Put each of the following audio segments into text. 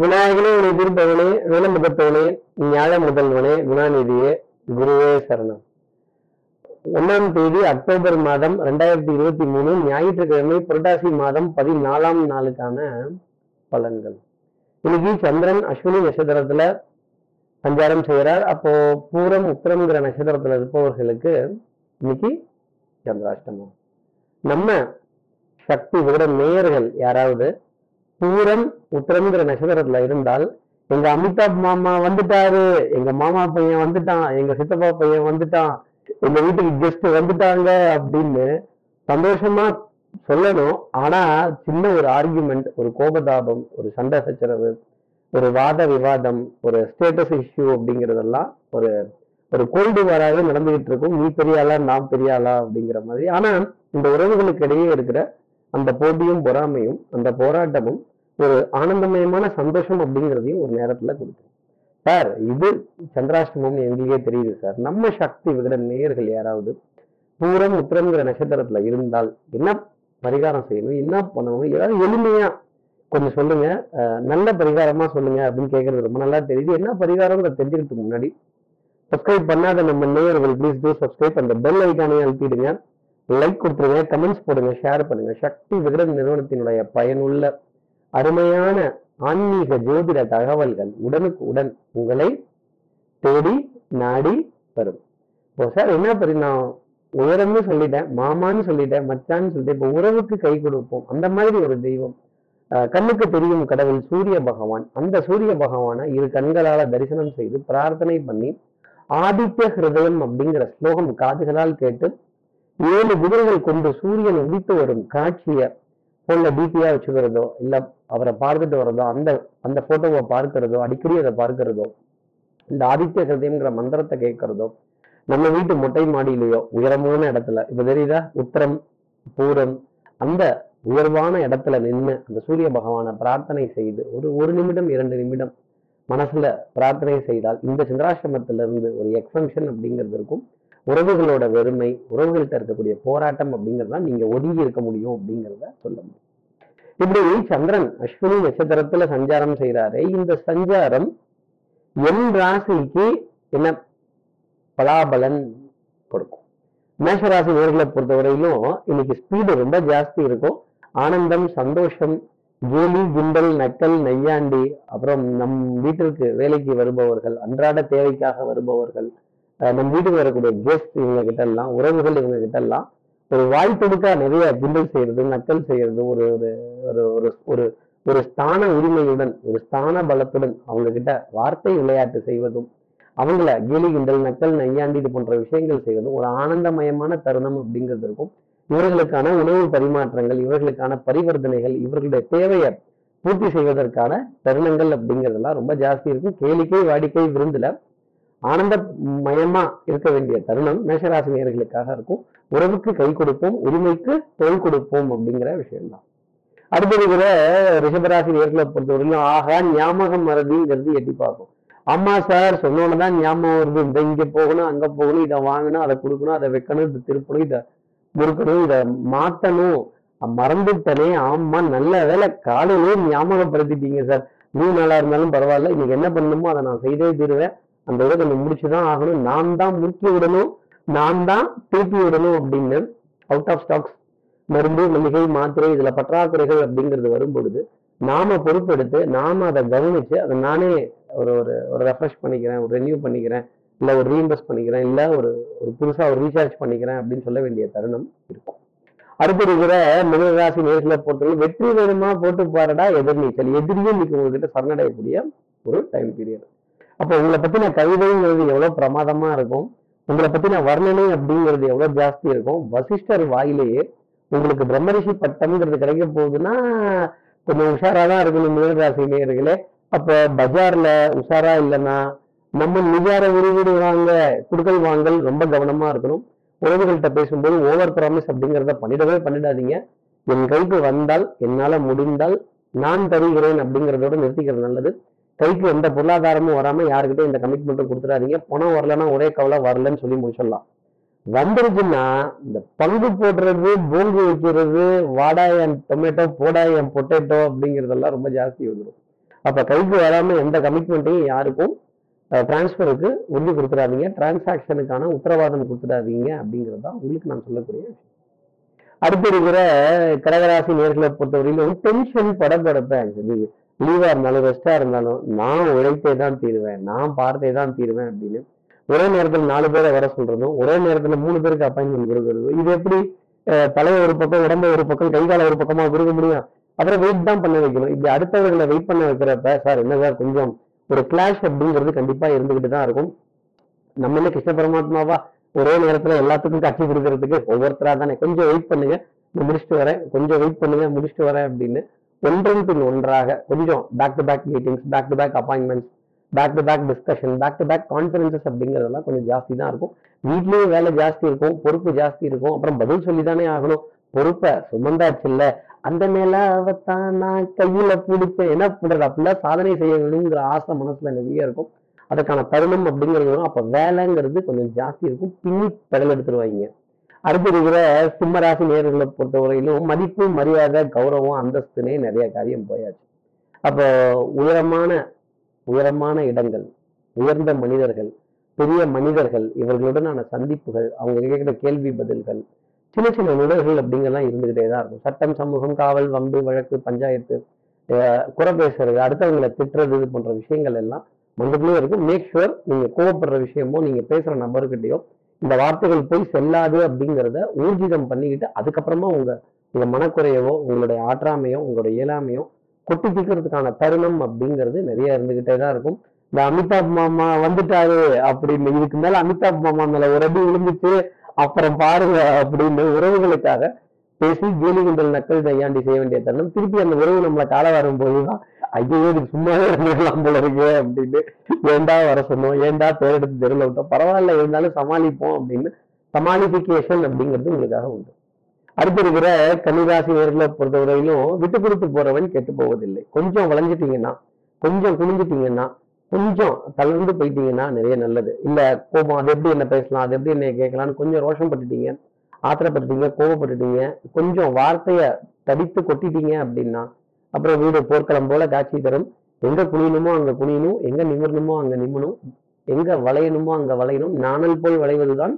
விநாயகனே உனை திருப்பவனே வேலமுகத்தவனே ஞாழ முதல்வனே குணாநிதியே குருவே சரணம். ஒன்றாம் தேதி அக்டோபர் மாதம் ரெண்டாயிரத்தி இருபத்தி மூணு ஞாயிற்றுக்கிழமை புரட்டாசி மாதம் பதினாலாம் நாளுக்கான பலன்கள். இன்னைக்கு சந்திரன் அஸ்வினி நட்சத்திரத்துல சஞ்சாரம் செய்கிறார். அப்போ பூரம் உத்திரம்ங்கிற நட்சத்திரத்துல இருப்பவர்களுக்கு இன்னைக்கு சந்திராஷ்டமம். நம்ம சக்தி விட நேயர்கள் யாராவது பூரம் உத்திரம்ங்கிற நட்சத்திரத்துல இருந்தால் எங்க அமிதாப் மாமா வந்துட்டாரு எங்க மாமா பையன் வந்துட்டான் எங்க சித்தப்பா பையன் வந்துட்டான் எங்க வீட்டுக்கு கெஸ்ட் வந்துட்டாங்க அப்படின்னு சந்தோஷமா சொல்லணும். ஆனா சின்ன ஒரு ஆர்கியூமெண்ட் ஒரு கோபதாபம் ஒரு சண்டை சச்சரவு ஒரு வாத விவாதம் ஒரு ஸ்டேட்டஸ் இஷ்யூ அப்படிங்கிறதெல்லாம் ஒரு ஒரு கோல்டு வாராகவே நடந்துகிட்டு இருக்கும். நீ பெரியாளா நான் பெரியாளா அப்படிங்கிற மாதிரி. ஆனா இந்த உறவுகளுக்கு இடையே இருக்கிற அந்த போட்டியும் பொறாமையும் அந்த போராட்டமும் ஒரு ஆனந்தமயமான சந்தோஷம் அப்படிங்கிறதையும் ஒரு நேரத்துல கொடுக்கும். சார் இது சந்திராஷ்டமம்னு எங்களுக்கே தெரியுது சார். நம்ம சக்தி விகிட நேயர்கள் யாராவது பூரம் உத்திரங்கிற நட்சத்திரத்துல இருந்தால் என்ன பரிகாரம் செய்யணும் என்ன பண்ணணும் ஏதாவது எளிமையா கொஞ்சம் சொல்லுங்க. நல்ல பரிகாரமா சொல்லுங்க அப்படின்னு கேட்கறது ரொம்ப நல்லா தெரியுது. என்ன பரிகாரம்னு தெரிஞ்சுக்கிறதுக்கு முன்னாடி சப்ஸ்கிரைப் பண்ணாத நம்ம நேயர்கள் ப்ளீஸ் டூ சப்ஸ்கிரைப் அந்த பெல் ஐக்கானே அழுத்திடுங்க. லைக் கொடுத்துருங்க கமெண்ட்ஸ் போடுங்க ஷேர் பண்ணுங்க. சக்தி விகடன் நிறுவனத்தினுடைய பயனுள்ள அருமையான ஆன்மீக ஜோதிட தகவல்கள் உடனுக்கு உடன் உங்களை தேடி நாடி வரும். இப்போ சார் என்ன பரி நான் உயரம்னு சொல்லிட்டேன் மாமான்னு சொல்லிட்டேன் மச்சான்னு சொல்லிட்டேன் இப்போ உறவுக்கு கை கொடுப்போம். அந்த மாதிரி ஒரு தெய்வம். கண்ணுக்கு தெரியும் கடவுள் சூரிய பகவான். அந்த சூரிய பகவானை இரு கண்களால தரிசனம் செய்து பிரார்த்தனை பண்ணி ஆதித்ய ஹிருதயம் அப்படிங்கிற ஸ்லோகம் காதுகளால் கேட்டு ஏழு குதிரைகள் கொண்டு சூரியன் உதித்து வரும் காட்சியை ஃபோனில் டிபியாக வச்சுக்கிறதோ இல்லை அவரை பார்த்துட்டு வர்றதோ அந்த அந்த ஃபோட்டோவை பார்க்கிறதோ அடிக்கடி அதை பார்க்கிறதோ இந்த ஆதித்ய சதயம்ங்கிற மந்திரத்தை கேட்கறதோ நம்ம வீட்டு மொட்டை மாடியிலேயோ உயரமான இடத்துல இப்போ தெரியுதா? உத்தரம் பூரம் அந்த உயர்வான இடத்துல நின்று அந்த சூரிய பகவானை பிரார்த்தனை செய்து ஒரு ஒரு நிமிடம் இரண்டு நிமிடம் மனசுல பிரார்த்தனை செய்தால் இந்த சந்திராசிரமத்திலிருந்து ஒரு எக்ஸம்ஷன் அப்படிங்கிறது இருக்கும். உறவுகளோட வெறுமை உறவுகள்கிட்ட இருக்கக்கூடிய போராட்டம் அப்படிங்கிறதா நீங்க ஒதுங்கி இருக்க முடியும் அப்படிங்கிறத சொல்ல முடியும். இப்படி சந்திரன் அஸ்வினி நட்சத்திரத்துல சஞ்சாரம் செய்கிறாரு இந்த சஞ்சாரம் என் ராசிக்கு என்ன பலாபலன் கொடுக்கும். மேஷராசி நேர்களை பொறுத்தவரையிலும் இன்னைக்கு ஸ்பீடு ரொம்ப ஜாஸ்தி இருக்கும். ஆனந்தம் சந்தோஷம் கேலி கிண்டல் நக்கல் நையாண்டி அப்புறம் நம் வீட்டிற்கு வேலைக்கு வருபவர்கள் அன்றாட தேவைக்காக வருபவர்கள் நம்ம வீட்டுக்கு வரக்கூடிய கெஸ்ட் இவங்க கிட்ட எல்லாம் உறவுகள் இவங்க கிட்ட எல்லாம் ஒரு வாய் கொடுக்கா நிறைய கிண்டல் செய்யறது நக்கல் செய்யறது ஒரு ஒரு ஒரு ஒரு ஒரு ஒரு ஸ்தான உரிமையுடன் ஒரு ஸ்தான பலத்துடன் அவங்க கிட்ட வார்த்தை விளையாட்டு செய்வதும் அவங்கள கேலி கிண்டல் நக்கல் நையாண்டி இது போன்ற விஷயங்கள் செய்வதும் ஒரு ஆனந்தமயமான தருணம் அப்படிங்கிறது இருக்கும். இவர்களுக்கான உணவு பரிமாற்றங்கள் இவர்களுக்கான பரிவர்த்தனைகள் இவர்களுடைய தேவையை பூர்த்தி செய்வதற்கான தருணங்கள் அப்படிங்கிறதெல்லாம் ரொம்ப ஜாஸ்தி இருக்கும். கேளிக்கை வாடிக்கை விருந்துல ஆனந்தமயமா இருக்க வேண்டிய தருணம் மேஷராசி நேர்களுக்காக இருக்கும். உறவுக்கு கை கொடுப்போம் உரிமைக்கு தொழில் கொடுப்போம் அப்படிங்கிற விஷயம்தான். அடுத்திருக்கிற ரிஷபராசி நேர்களை பொறுத்தவரையிலும் ஆகா ஞாபகம் மறதிங்கிறது எட்டி பார்க்கும் ஆமா சார் சொன்னோன்னு தான் ஞாபகம் வருது. இந்த இங்க போகணும் அங்க போகணும் இதை வாங்கணும் அதை கொடுக்கணும் அதை வைக்கணும் இதை திருப்பணும் இதை முறுக்கணும் இதை மாத்தணும். மறந்துட்டனே. ஆமா நல்ல வேலை காலையிலே ஞாபகப்படுத்திட்டீங்க சார். மூணு நல்லா இருந்தாலும் பரவாயில்ல. இன்னைக்கு என்ன பண்ணணுமோ அதை நான் செய்தே தீருவேன். அந்த இதை கொஞ்சம் முடிச்சுதான் ஆகணும். நான் தான் முறுக்கி விடணும். நான் தான் திருப்பி விடணும் அப்படின்னு அவுட் ஆஃப் ஸ்டாக்ஸ் மருந்து மளிகை மாத்திரை இதுல பற்றாக்குறைகள் அப்படிங்கிறது வரும் பொழுது நாம பொறுப்பெடுத்து நாம அதை கவனிச்சு அதை நானே ஒரு ஒரு ஒரு ரெஃப்ரெஷ் பண்ணிக்கிறேன் ஒரு ரெனியூ பண்ணிக்கிறேன் இல்லை ஒரு ரீஇன்வெஸ்ட் பண்ணிக்கிறேன் இல்லை ஒரு ஒரு புதுசாக ஒரு ரீசார்ஜ் பண்ணிக்கிறேன் அப்படின்னு சொல்ல வேண்டிய தருணம் இருக்கும். அடுத்து இருக்கிற மிதனராசி நேர்களை பொறுத்தவரை வெற்றி வேணுமா போட்டு பாருடா எதிர்நீச்சல். எதிரியும் இன்னைக்கு உங்ககிட்ட சரணடையக்கூடிய ஒரு டைம் பீரியட் அப்போ உங்களை பத்தின கவிதைங்கிறது எவ்வளவு பிரமாதமா இருக்கும்? உங்களை பத்தின வர்ணனை அப்படிங்கிறது எவ்வளவு ஜாஸ்தி இருக்கும்? வசிஷ்டர் வாயிலேயே உங்களுக்கு பிரம்மரிஷி பட்டம்ங்கிறது கிடைக்க போகுதுன்னா கொஞ்சம் உஷாரா தான் இருக்கணும் மிதனராசி நேயர்களே. அப்ப பஜார்ல உஷாரா இல்லைன்னா நம்ம நிஜார உருவிடுவாங்க குடுக்கல் வாங்கல் ரொம்ப கவனமா இருக்கணும். உறவுகள்கிட்ட பேசும்போது ஓவர் ப்ராமிஸ் அப்படிங்கிறத பண்ணிடவே பண்ணிடாதீங்க. என் கைக்கு வந்தால் என்னால முடிந்தால் நான் தருகிறேன் அப்படிங்கிறதோட நிறுத்திக்கிறது நல்லது. கைக்கு எந்த பொருளாதாரமும் வராமல் யாருக்கிட்டையும் இந்த கமிட்மெண்ட்டும் கொடுத்துடாதீங்க. பணம் வரலன்னா ஒரே கவலை வரலன்னு சொல்லி முடிச்சிடலாம். வந்துருச்சுன்னா இந்த பங்கு போடுறது பூங்கு வைக்கிறது வாடாயன் டொமேட்டோ போடாயன் பொட்டேட்டோ அப்படிங்கிறதெல்லாம் ரொம்ப ஜாஸ்தி வந்துடும் அப்போ கைக்கு வராமல் எந்த கமிட்மெண்ட்டையும் யாருக்கும் டிரான்ஸ்ஃபருக்கு உறுதி கொடுத்துடாதீங்க. டிரான்சாக்ஷனுக்கான உத்தரவாதம் கொடுத்துடாதீங்க அப்படிங்கிறது தான் உங்களுக்கு நான் சொல்லக்கூடிய விஷயம். அடுத்து இருக்கிற கடகராசி நேர்களை பொறுத்தவரையிலும் டென்ஷன் படப்படப்பேன் லீவா இருந்தாலும் ரெஸ்டா இருந்தாலும் நான் உழைத்தே தான் தீருவேன். நான் பார்த்தே தான் தீருவேன் அப்படின்னு ஒரே நேரத்தில் நாலு பேரை வர சொல்றதும் ஒரே நேரத்துல மூணு பேருக்கு அப்பாயின்மெண்ட் கொடுக்கறதும் இது எப்படி தலையை ஒரு பக்கம் உடம்பை ஒரு பக்கம் கை கால ஒரு பக்கமா கொடுக்க முடியும்? அப்புறம் வெயிட் தான் பண்ண வைக்கணும். இப்படி அடுத்தவர்களை வெயிட் பண்ண வைக்கிறப்ப சார் என்ன சார் கொஞ்சம் ஒரு கிளாஷ் அப்படிங்கிறது கண்டிப்பா இருந்துகிட்டு தான் இருக்கும். நம்ம என்ன கிருஷ்ண பரமாத்மாவா? ஒரே நேரத்துல எல்லாத்துக்கும் காட்சி கொடுக்கறதுக்கு ஒவ்வொருத்தராக தானே. கொஞ்சம் வெயிட் பண்ணுங்க முடிச்சுட்டு வரேன் கொஞ்சம் வெயிட் பண்ணுங்க முடிச்சுட்டு வரேன் அப்படின்னு ஒன்றன் பின் ஒன்றாக கொஞ்சம் back to back meetings back to back appointments back to back discussion back to back conferences அப்படிங்கிறதெல்லாம் கொஞ்சம் ஜாஸ்தி தான் இருக்கும். வீட்லேயும் வேலை ஜாஸ்தி இருக்கும் பொறுப்பு ஜாஸ்தி இருக்கும். அப்புறம் பதில் சொல்லி தானே ஆகணும். பொறுப்பை சுமந்தாச்சு இல்லை. அந்த நிலாவத்தான் நான் கையில பிடிச்சேன் என்ன பண்றது? அப்படிலாம் சாதனை செய்ய வேணுங்கிற ஆசை மனசுல நிறைய இருக்கும். அதுக்கான தருணம் அப்படிங்கிறது அப்ப வேலைங்கிறது கொஞ்சம் ஜாஸ்தி இருக்கும். பின்னி பெடல் எடுத்துருவாங்க அடுத்து இருக்கிற சிம்மராசி நேர்களை பொறுத்தவரையிலும் மதிப்பு மரியாதை கௌரவம் அந்தஸ்துனே நிறைய காரியம் போயாச்சு. அப்போ உயரமான உயரமான இடங்கள் உயர்ந்த மனிதர்கள் பெரிய மனிதர்கள் இவர்களுடனான சந்திப்புகள் அவங்க கேட்குற கேள்வி பதில்கள் சின்ன சின்ன நிழல்கள் அப்படிங்கெல்லாம் இருந்துகிட்டே தான் இருக்கும். சட்டம் சமூகம் காவல் வம்பு வழக்கு பஞ்சாயத்து குறை பேசுறது அடுத்தவங்களை திட்டுறது இது போன்ற விஷயங்கள் எல்லாம் மனதுக்குள்ளே இருக்கும். மேக் ஷுவர் நீங்கள் கோவப்படுற விஷயமோ நீங்கள் பேசுகிற நபர்கிட்டயோ இந்த வார்த்தைகள் போய் செல்லாது அப்படிங்கிறத ஊர்ஜிதம் பண்ணிக்கிட்டு அதுக்கப்புறமா உங்க உங்க மனக்குறையவோ உங்களுடைய ஆற்றாமையோ உங்களுடைய இயலாமையோ கொட்டி தீர்க்கறதுக்கான தருணம் அப்படிங்கிறது நிறைய இருந்துகிட்டே தான் இருக்கும். இந்த அமிதாப் மாமா வந்துட்டாரு அப்படின்னு இதுக்கு மேல அமிதாப் மாமா மேல ஒரு அடி விழுந்துச்சு அப்புறம் பாருங்க அப்படின்னு உறவுகளுக்காக பேசி கேலி கிண்டல் நக்கல் தையாண்டி செய்ய வேண்டிய தருணம். திருப்பி அந்த உறவு நம்மளை கால வரும்போதுதான் ஐயோ இதுக்கு சும்மாவே இருந்துக்கலாம் போல இருக்கு அப்படின்னு ஏண்டா வர சொன்னோம்? ஏண்டா பேர் எடுத்து தெருவில் விட்டோம்? பரவாயில்ல இருந்தாலும் சமாளிப்போம் அப்படின்னு சமாளிபிகேஷன் அப்படிங்கிறது உங்களுக்காக உண்டு. அடுத்து இருக்கிற கன்னிராசி நேர்களை பொறுத்தவரையிலும் விட்டு கொடுத்து போறவன் கெட்டு போவதில்லை. கொஞ்சம் வளைஞ்சிட்டீங்கன்னா கொஞ்சம் குனிஞ்சிட்டீங்கன்னா கொஞ்சம் தளர்ந்து போயிட்டீங்கன்னா நிறைய நல்லது. இல்ல கோபம் அது எப்படி என்ன பேசலாம் அது எப்படி என்ன கேட்கலாம்னு கொஞ்சம் ரோஷம் பட்டுட்டீங்க ஆத்திரப்பட்டுட்டீங்க கோபப்பட்டுட்டீங்க கொஞ்சம் வார்த்தையை தடித்து கொட்டிட்டீங்க அப்படின்னா அப்புறம் வீடு போர்க்களம் போல காட்சி தரும். எங்க குனியணுமோ அங்க குனியணும் எங்க நிமிரணுமோ அங்க நிம்மணும் எங்க வளையணுமோ அங்க வளையணும் நாணல் போல் வளைவதுதான்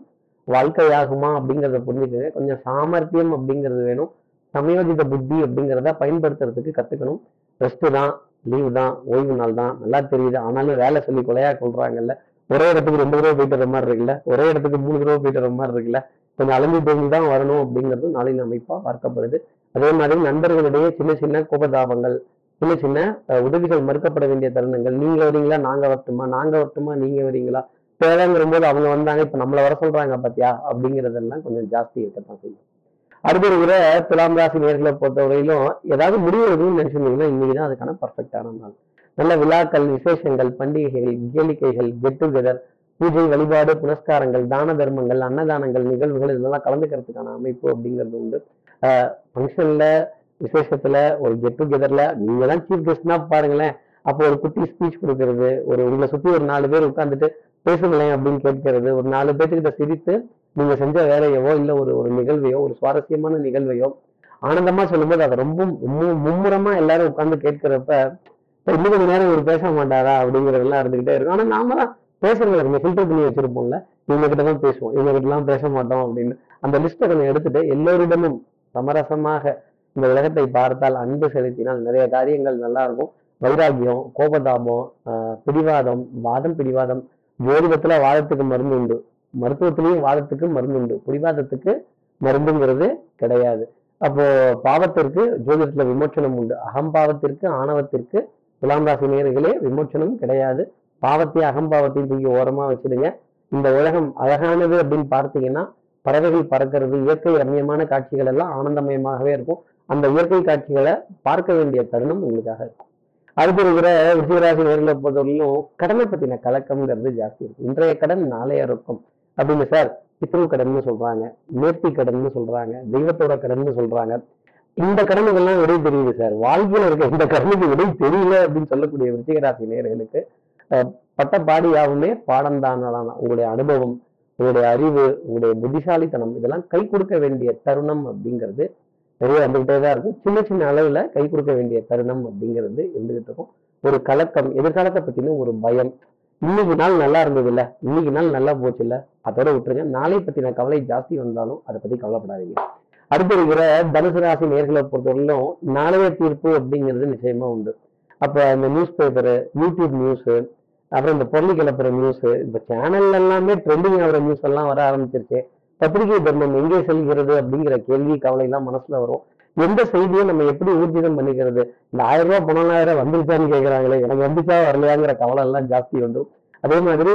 வாழ்க்கையாகுமா அப்படிங்கிறத புரிஞ்சுக்கங்க. கொஞ்சம் சாமர்த்தியம் அப்படிங்கிறது வேணும். சமயோஜித புத்தி அப்படிங்கிறத பயன்படுத்துறதுக்கு கத்துக்கணும். ரெஸ்ட் தான் லீவு தான் ஓய்வு நாள் தான் நல்லா தெரியுது. ஆனாலும் வேலை சொல்லி கொலையா கொள்றாங்கல்ல. ஒரே இடத்துக்கு ரெண்டு தடவை போயிட்டு வர மாதிரி இருக்குல்ல. ஒரே இடத்துக்கு மூணு தடவை போயிட்டு வர மாதிரி இருக்குல்ல. கொஞ்சம் அலைஞ்சு தெரிஞ்சு தான் வரணும் அப்படிங்கிறது நாளின் அமைப்பா பார்க்கப்படுது. அதே மாதிரி நண்பர்களுடைய சின்ன சின்ன கோபதாபங்கள் சின்ன சின்ன உதவிகள் மறுக்கப்பட வேண்டிய தருணங்கள். நீங்க வரீங்களா நாங்க வரட்டுமா? நாங்க வரட்டுமா? நீங்க வரீங்களா தேவைங்கிற போது அவங்க வந்தாங்க இப்ப நம்மள வர சொல்றாங்க பாத்தியா? அப்படிங்கறதெல்லாம் கொஞ்சம் ஜாஸ்தி இருக்கத்தான் செய்யும். அடுத்த இருக்கிற துலாம் ராசி நேர்களை பொறுத்தவரையிலும் ஏதாவது முடிவு எதுவும் நினைச்சிருந்தீங்கன்னா இன்னைக்கு தான் அதுக்கான பர்ஃபெக்டான நாள். நல்ல விழாக்கள் விசேஷங்கள் பண்டிகைகள் கேளிக்கைகள் கெட் டுகெதர் பூஜை வழிபாடு புனஸ்காரங்கள் தான தர்மங்கள் அன்னதானங்கள் நிகழ்வுகள் இதெல்லாம் கலந்துக்கிறதுக்கான அமைப்பு அப்படிங்கிறது உண்டு. ஃபங்க்ஷனில் விசேஷத்துல ஒரு கெட் டுகெதரில் நீங்க தான் சீஃப் கெஸ்ட்னா பாருங்களேன். அப்போ ஒரு குட்டி ஸ்பீச் கொடுக்கறது ஒரு உங்களை சுத்தி ஒரு நாலு பேர் உட்காந்துட்டு பேசுங்களேன் அப்படின்னு கேட்கறது ஒரு நாலு பேர்த்துக்கிட்ட சிரித்து நீங்க செஞ்ச வேலையவோ இல்ல ஒரு ஒரு நிகழ்வையோ ஒரு சுவாரஸ்யமான நிகழ்வையோ ஆனந்தமா சொல்லும்போது அதை ரொம்ப மும்முரமாக மும்முரமா எல்லாரும் உட்காந்து கேட்கிறப்ப இன்னும் கொஞ்ச நேரம் இவர் பேச மாட்டாரா? அப்படிங்கிறதெல்லாம் இருந்துகிட்டே இருக்கும். ஆனா நாம தான் பேசுறதுல கொஞ்சம் ஃபில்டர் பண்ணி வச்சிருப்போம்ல. இவங்க கிட்ட தான் பேசுவோம். இவங்க கிட்டலாம் பேச மாட்டோம் அப்படின்னு. அந்த லிஸ்ட்டை கொஞ்சம் எடுத்துட்டு எல்லோரிடமும் சமரசமாக இந்த உலகத்தை பார்த்தால் அன்பு செலுத்தினால் நிறைய காரியங்கள் நல்லா இருக்கும் வைராக்கியம் கோபதாபம் பிடிவாதம் வாதம் பிடிவாதம் ஜோதிடத்துல வாதத்துக்கு மருந்து உண்டு. மருத்துவத்திலையும் வாதத்துக்கு மருந்து உண்டு. பிடிவாதத்துக்கு மருந்துங்கிறது கிடையாது. அப்போ பாவத்திற்கு ஜோதிடத்துல விமோச்சனம் உண்டு. அகம்பாவத்திற்கு ஆணவத்திற்கு துலாம் ராசி நேர்களே விமோச்சனம் கிடையாது. பாவத்தையும் அகம்பாவத்தையும் தூக்கி ஓரமா வச்சிடுங்க. இந்த உலகம் அழகானது அப்படின்னு பார்த்தீங்கன்னா பறவைகள் பறக்கிறது இயற்கை ரம்மியமான காட்சிகள் எல்லாம் ஆனந்தமயமாகவே இருக்கும். அந்த இயற்கை காட்சிகளை பார்க்க வேண்டிய தருணம் உங்களுக்காக இருக்கும். அடுத்து இருக்கிற விஜயராசி நேரில் பொறுத்தவரையிலும் கடனை பற்றின கலக்கம்ங்கிறது ஜாஸ்தி இருக்கும். இன்றைய கடன் நாளைய இருக்கும் அப்படின்னு சார் பித்ரு கடன்னு சொல்றாங்க நேர்த்தி கடன்னு சொல்றாங்க தெய்வத்தோட கடன்னு சொல்றாங்க. இந்த கடனுக்கெல்லாம் விடை தெரியுது சார். வாழ்க்கையில் இருக்க இந்த கடனுக்கு விடை தெரியல அப்படின்னு சொல்லக்கூடிய விருச்சிகராசி நேர்களுக்கு பட்ட பாடி யாவுமே பாடம் தான் உங்களுடைய அனுபவம். உங்களுடைய அறிவு உங்களுடைய புத்திசாலித்தனம் இதெல்லாம் கை கொடுக்க வேண்டிய தருணம் அப்படிங்கிறது நிறைய வந்துகிட்டே தான் இருக்கும். சின்ன சின்ன அளவில் கை கொடுக்க வேண்டிய தருணம் அப்படிங்கிறது இருந்துகிட்டு இருக்கும். ஒரு கலக்கம் எதிர்காலத்தை பற்றின ஒரு பயம். இன்னைக்கு நாள் நல்லா இருந்தது இல்லை இன்னைக்கு நாள் நல்லா போச்சு இல்லை அதோட விட்டுருங்க. நாளை பற்றின கவலை ஜாஸ்தி வந்தாலும் அதை பற்றி கவலைப்படாதீங்க. அடுத்து இருக்கிற தனுசு ராசி நேர்களை பொறுத்தவரையிலும் நாளைய தீர்ப்பு அப்படிங்கிறது நிச்சயமா உண்டு. அப்போ இந்த நியூஸ் பேப்பரு யூடியூப் நியூஸு அப்புறம் இந்த பொருள் கிளப்புற நியூஸ் இந்த சேனல் எல்லாமே ட்ரெண்டிங் ஆகிற நியூஸ் எல்லாம் வர ஆரம்பிச்சிருச்சு. பத்திரிகை தர்மம் எங்கே செல்கிறது அப்படிங்கிற கேள்வி கவலை எல்லாம் மனசுல வரும். எந்த செய்தியை நம்ம எப்படி ஊர்ஜிதம் பண்ணிக்கிறது? இந்த ஆயிரம் ரூபாய் பணம் வந்துருச்சான்னு கேட்கிறாங்களே எனக்கு வந்துச்சா வரலையாங்கிற கவலை எல்லாம் ஜாஸ்தி வந்துடும் அதே மாதிரி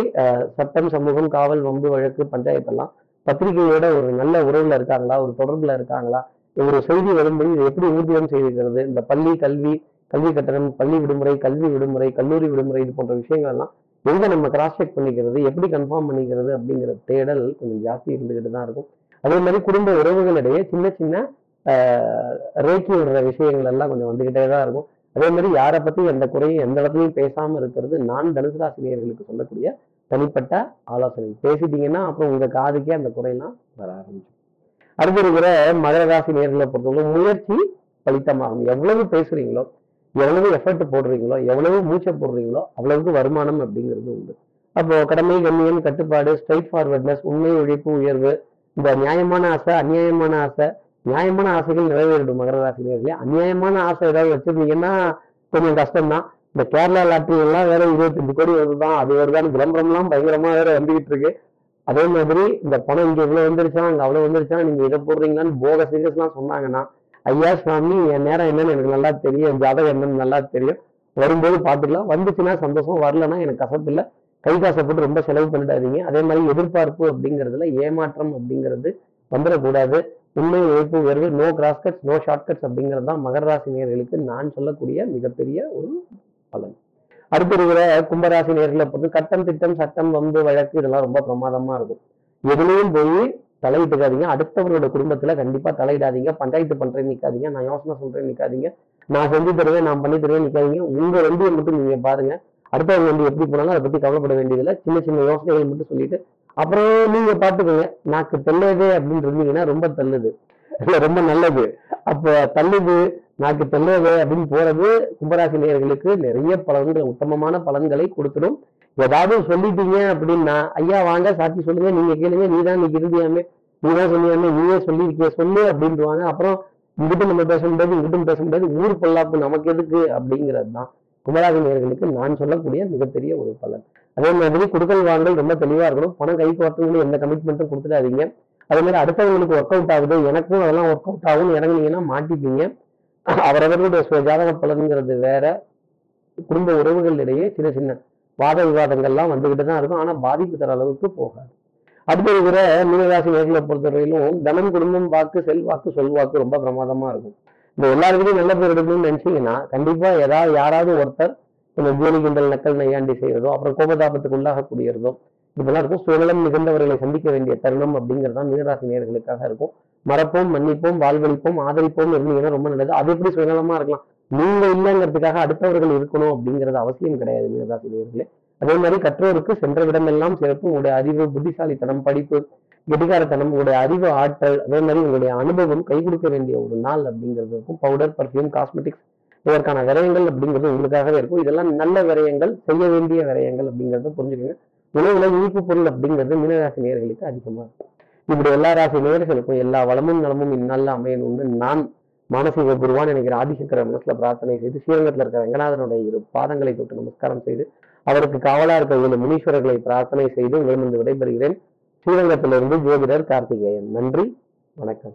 சட்டம் சமூகம் காவல் வம்பு வழக்கு பஞ்சாயத்து எல்லாம் பத்திரிகையோட ஒரு நல்ல உறவுல இருக்காங்களா? ஒரு தொடர்புல இருக்காங்களா? ஒரு செய்தி வரும்போது இதை எப்படி ஊர்ஜிதம் செய்திருக்கிறது இந்த பள்ளி கல்வி கல்வி கட்டணம் பள்ளி விடுமுறை கல்வி விடுமுறை கல்லூரி விடுமுறை இது போன்ற விஷயங்கள் எல்லாம் எங்க நம்ம கிராஸ் செக் பண்ணிக்கிறது எப்படி கன்ஃபார்ம் பண்ணிக்கிறது அப்படிங்கிற தேடல் கொஞ்சம் ஜாஸ்தி இருந்துகிட்டு தான் இருக்கும். அதே மாதிரி குடும்ப உறவுகளிடையே சின்ன சின்ன ரேக்கி விடுற விஷயங்கள் எல்லாம் கொஞ்சம் வந்துகிட்டே தான் இருக்கும். அதே மாதிரி யாரை பற்றி எந்த குறையும் எந்த இடத்துலையும் பேசாம இருக்கிறது நான் தனுசு ராசினியர்களுக்கு சொல்லக்கூடிய தனிப்பட்ட ஆலோசனை. பேசிட்டீங்கன்னா அப்புறம் உங்க காதுக்கே அந்த குறையெல்லாம் வர ஆரம்பிச்சு அடுத்து இருக்கிற மகர ராசி நேர்களை பொறுத்தவரை முயற்சி பலித்தமாகும். எவ்வளவு பேசுறீங்களோ எவ்வளவு எஃபர்ட் போடுறீங்களோ எவ்வளவு மூச்சை போடுறீங்களோ அவ்வளவுக்கு வருமானம் அப்படிங்கிறது உண்டு. அப்போ கடமை கண்ணியம் கட்டுப்பாடு ஸ்ட்ரைட் ஃபார்வர்ட்னஸ் உண்மை உழைப்பு உயர்வு இந்த நியாயமான ஆசை அநியாயமான ஆசை நியாயமான ஆசைகள் நிறைவேறிடும் மகர ராசினியர்களே. அநியாயமான ஆசை ஏதாவது வச்சிருந்தீங்கன்னா கொஞ்சம் கஷ்டம்தான். இந்த கேரளா லாட்டரி எல்லாம் வேற இருபத்தஞ்சு கோடி வருதுதான். அது வருதான் விளம்பரம்லாம் பயங்கரமா வேற வந்துகிட்டு இருக்கு. அதே மாதிரி இந்த பணம் இங்க இவ்வளவு வந்துருச்சா அங்க அவ்வளவு வந்துருச்சா நீங்க இதை போடுறீங்களான்னு போக சீரியஸ்லாம் சொன்னாங்கன்னா ஐயா சுவாமி என் நேரம் என்னன்னு எனக்கு நல்லா தெரியும் என் ஜாதகம் என்னன்னு நல்லா தெரியும். வரும்போது பார்த்துக்கலாம். வந்துச்சுன்னா சந்தோஷம் வரலன்னா எனக்கு கசப்பில்லை கை காசை போட்டு ரொம்ப செலவு பண்ணிடாதீங்க. அதே மாதிரி எதிர்பார்ப்பு அப்படிங்கிறதுல ஏமாற்றம் அப்படிங்கிறது வந்துடக்கூடாது. உண்மை உழைப்பு உயர்வு நோ கிராஸ்கட்ஸ் நோ ஷார்ட்கட்ஸ் அப்படிங்கிறது தான் மகர ராசி நேர்களுக்கு நான் சொல்லக்கூடிய மிகப்பெரிய ஒரு பலன். அடுத்து இருக்கிற கும்பராசி நேர்களை பொறுத்து கட்டம் திட்டம் சட்டம் வம்பு வழக்கு இதெல்லாம் ரொம்ப பிரமாதமா இருக்கும். எதுலேயும் போய் தலையிட்டுக்காதீங்க அடுத்தவரோட குடும்பத்துல கண்டிப்பா தலையிடாதீங்க. பஞ்சாயத்து பண்றேன் நிக்காதீங்க. நான் யோசனை சொல்றேன் நிக்காதீங்க. நான் செஞ்சு தருவேன் நான் பண்ணி தருவேன் நிக்காதீங்க. உங்க வண்டியை மட்டும் நீங்க பாருங்க. அடுத்தவங்க வண்டி எப்படி போனாலும் அதை பத்தி கவலைப்பட வேண்டியதில்லை. சின்ன சின்ன யோசனைகள் மட்டும் சொல்லிட்டு அப்புறம் நீங்க பாத்துக்கோங்க. நாக்கு தெல்லது அப்படின்னு இருந்தீங்கன்னா ரொம்ப தள்ளுது. ரொம்ப நல்லது. அப்ப தள்ளுது நாக்கு தெல்லது அப்படின்னு போறது கும்பராசி நேயர்களுக்கு நிறைய பலன்கள் உத்தமமான பலன்களை கொடுத்துடும். ஏதாவது சொல்லிட்டீங்க அப்படின்னா ஐயா வாங்க சாட்சி சொல்லுங்க நீங்க கேளுங்க நீ தான் இன்னைக்கு இருந்தியாமே நீ தான் சொன்னியாமே நீயே சொல்லியிருக்கிய சொல்லு அப்படின்ட்டுவாங்க அப்புறம் இங்கிட்டும் நம்ம பேச முடியாது இங்கிட்டும் பேச முடியாது ஊர் பொல்லாப்பு நமக்கு எதுக்கு அப்படிங்கிறது தான் கும்பராசி நான் சொல்லக்கூடிய மிகப்பெரிய ஒரு பலன். அதே மாதிரி கொடுக்கல் வாங்கல் ரொம்ப தெளிவா இருக்கணும். பணம் கைக்கு வரத்துக்கு எந்த கமிட்மெண்ட்டும் கொடுத்துடாதீங்க. அதே மாதிரி அடுத்தவங்களுக்கு ஒர்க் அவுட் ஆகுது எனக்கும் அதெல்லாம் ஒர்க் அவுட் ஆகும்னு இறங்குனீங்கன்னா மாட்டிப்பீங்க. அவரவர்களுடைய சுய ஜாதக பலன்கிறது வேற. குடும்ப உறவுகளிடையே சின்ன சின்ன வாத விவாதங்கள்லாம் வந்துக்கிட்டு தான் இருக்கும். ஆனால் பாதிப்பு தர அளவுக்கு போகாது. அடுத்து இருக்கிற மீனராசி நேர்களை பொறுத்தவரையிலும் தனம் குடும்பம் வாக்கு செல்வாக்கு சொல்வாக்கு ரொம்ப பிரமாதமா இருக்கும். இந்த எல்லாருக்கிட்டையும் நல்ல பேர் எடுக்கணும்னு நினச்சிங்கன்னா கண்டிப்பாக ஏதாவது யாராவது ஒருத்தர் இந்த ஜோலி கிண்டல் நக்கல் நையாண்டி செய்கிறதோ அப்புறம் கோபதாபத்துக்கு உள்ளாகக்கூடியதோ இதெல்லாம் இருக்கும். சுயநலம் மிகுந்தவர்களை சந்திக்க வேண்டிய தருணம் அப்படிங்கிறது தான் மீனராசி நேர்களுக்காக இருக்கும். மறப்போம் மன்னிப்போம் வாழ்வழிப்போம் ஆதரிப்போம் இருந்தீங்கன்னா ரொம்ப நல்லது. அது எப்படி சுயநலமாக இருக்கலாம்? நீங்க இல்லைங்கிறதுக்காக அடுத்தவர்கள் இருக்கணும் அப்படிங்கிறது அவசியம் கிடையாது மீனராசி அதே மாதிரி கற்றோருக்கு சென்ற விடமெல்லாம் சிறப்பு. உங்களுடைய அறிவு புத்திசாலித்தனம் படிப்பு கெட்டிகாரத்தனம் உங்களுடைய அறிவு ஆற்றல் அதே மாதிரி உங்களுடைய அனுபவம் கை கொடுக்க வேண்டிய ஒரு நாள் அப்படிங்கிறது இருக்கும். பவுடர் பர்ஃப்யூம் காஸ்மெட்டிக்ஸ் இதற்கான விரயங்கள் அப்படிங்கிறது உங்களுக்காகவே இருக்கும். இதெல்லாம் நல்ல விரயங்கள் செய்ய வேண்டிய விரயங்கள் அப்படிங்கிறத புரிஞ்சுக்கோங்க. உணவுல இனிப்பு பொருள் அப்படிங்கிறது மீனராசி நேர்களுக்கு அதிகமாக இருக்கும். இப்படி எல்லா ராசி நேர்களுக்கும் எல்லா வளமும் நலமும் இந்நாளில் அமையணும்னு நான் மானசீக குருவான் நினைக்கிற ஆதிசங்கர மனசுல பிரார்த்தனை செய்து ஸ்ரீரங்கத்தில் இருக்கிற ரங்கநாதனுடைய இரு பாதங்களை தொட்டு நமஸ்காரம் செய்து அவருக்கு காவலா இருக்க உள்ள முனீஸ்வரர்களை பிரார்த்தனை செய்து உங்களிடம் விடைபெறுகிறேன். ஸ்ரீரங்கத்திலிருந்து ஜோதிடர் கார்த்திகேயன். நன்றி. வணக்கம்.